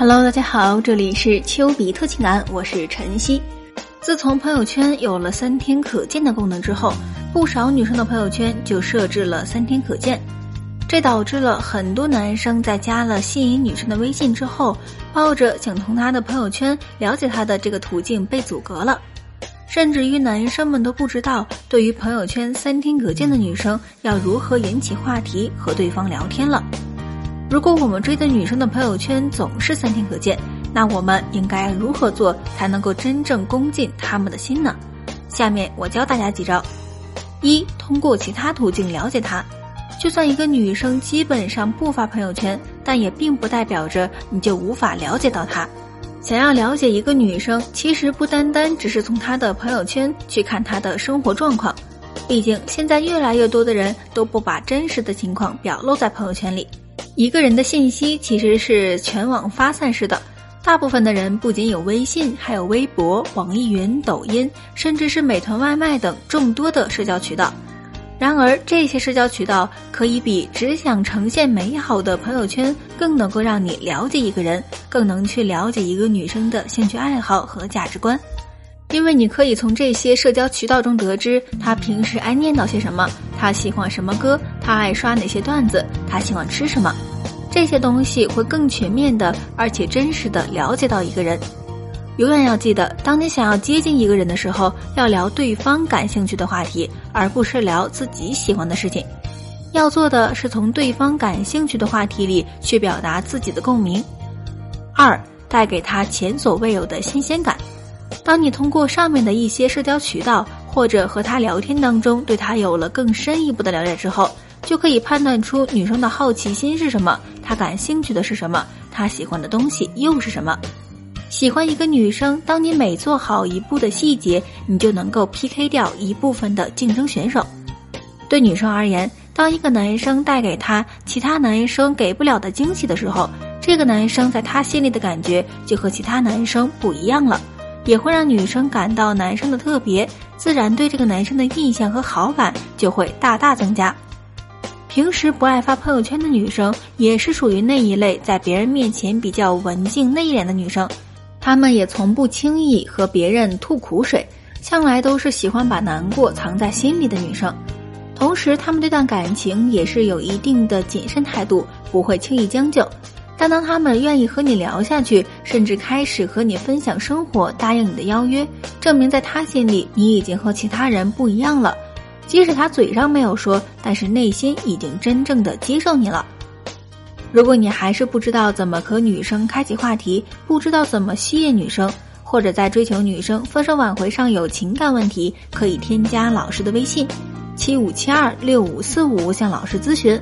Hello，大家好，这里是丘比特情感，我是晨曦。自从朋友圈有了三天可见的功能之后，不少女生的朋友圈就设置了三天可见，这导致了很多男生在加了吸引女生的微信之后，抱着想从她的朋友圈了解她的这个途径被阻隔了，甚至于男生们都不知道，对于朋友圈三天可见的女生要如何引起话题和对方聊天了。如果我们追的女生的朋友圈总是三天可见，那我们应该如何做才能够真正攻进他们的心呢？下面我教大家几招：一、通过其他途径了解她。就算一个女生基本上不发朋友圈，但也并不代表着你就无法了解到她。想要了解一个女生，其实不单单只是从她的朋友圈去看她的生活状况，毕竟现在越来越多的人都不把真实的情况表露在朋友圈里。一个人的信息其实是全网发散式的，大部分的人不仅有微信，还有微博、网易云、抖音，甚至是美团外卖等众多的社交渠道。然而，这些社交渠道可以比只想呈现美好的朋友圈更能够让你了解一个人，更能去了解一个女生的兴趣爱好和价值观，因为你可以从这些社交渠道中得知她平时爱念叨些什么，他喜欢什么歌，他爱刷哪些段子，他喜欢吃什么。这些东西会更全面的，而且真实的了解到一个人。永远要记得，当你想要接近一个人的时候，要聊对方感兴趣的话题，而不是聊自己喜欢的事情。要做的是从对方感兴趣的话题里去表达自己的共鸣。二，带给他前所未有的新鲜感。当你通过上面的一些社交渠道，或者和他聊天当中，对他有了更深一步的了解之后。就可以判断出女生的好奇心是什么，她感兴趣的是什么，她喜欢的东西又是什么。喜欢一个女生，当你每做好一步的细节，你就能够 PK 掉一部分的竞争选手。对女生而言，当一个男生带给她其他男生给不了的惊喜的时候，这个男生在她心里的感觉就和其他男生不一样了，也会让女生感到男生的特别，自然对这个男生的印象和好感就会大大增加。平时不爱发朋友圈的女生，也是属于那一类在别人面前比较文静内敛的女生。她们也从不轻易和别人吐苦水，向来都是喜欢把难过藏在心里的女生。同时，她们对待感情也是有一定的谨慎态度，不会轻易将就。但当他们愿意和你聊下去，甚至开始和你分享生活，答应你的邀约，证明在他心里你已经和其他人不一样了。即使他嘴上没有说，但是内心已经真正的接受你了。如果你还是不知道怎么和女生开启话题，不知道怎么吸引女生，或者在追求女生、分手挽回上有情感问题，可以添加老师的微信：七五七二六五四五，向老师咨询。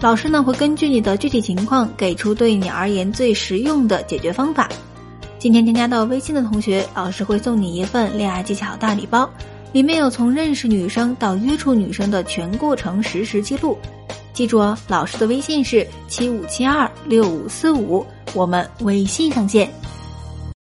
老师呢会根据你的具体情况，给出对你而言最实用的解决方法。今天添加到微信的同学，老师会送你一份恋爱技巧大礼包。里面有从认识女生到约出女生的全过程实时记录，记住哦，老师的微信是七五七二六五四五，我们微信上见。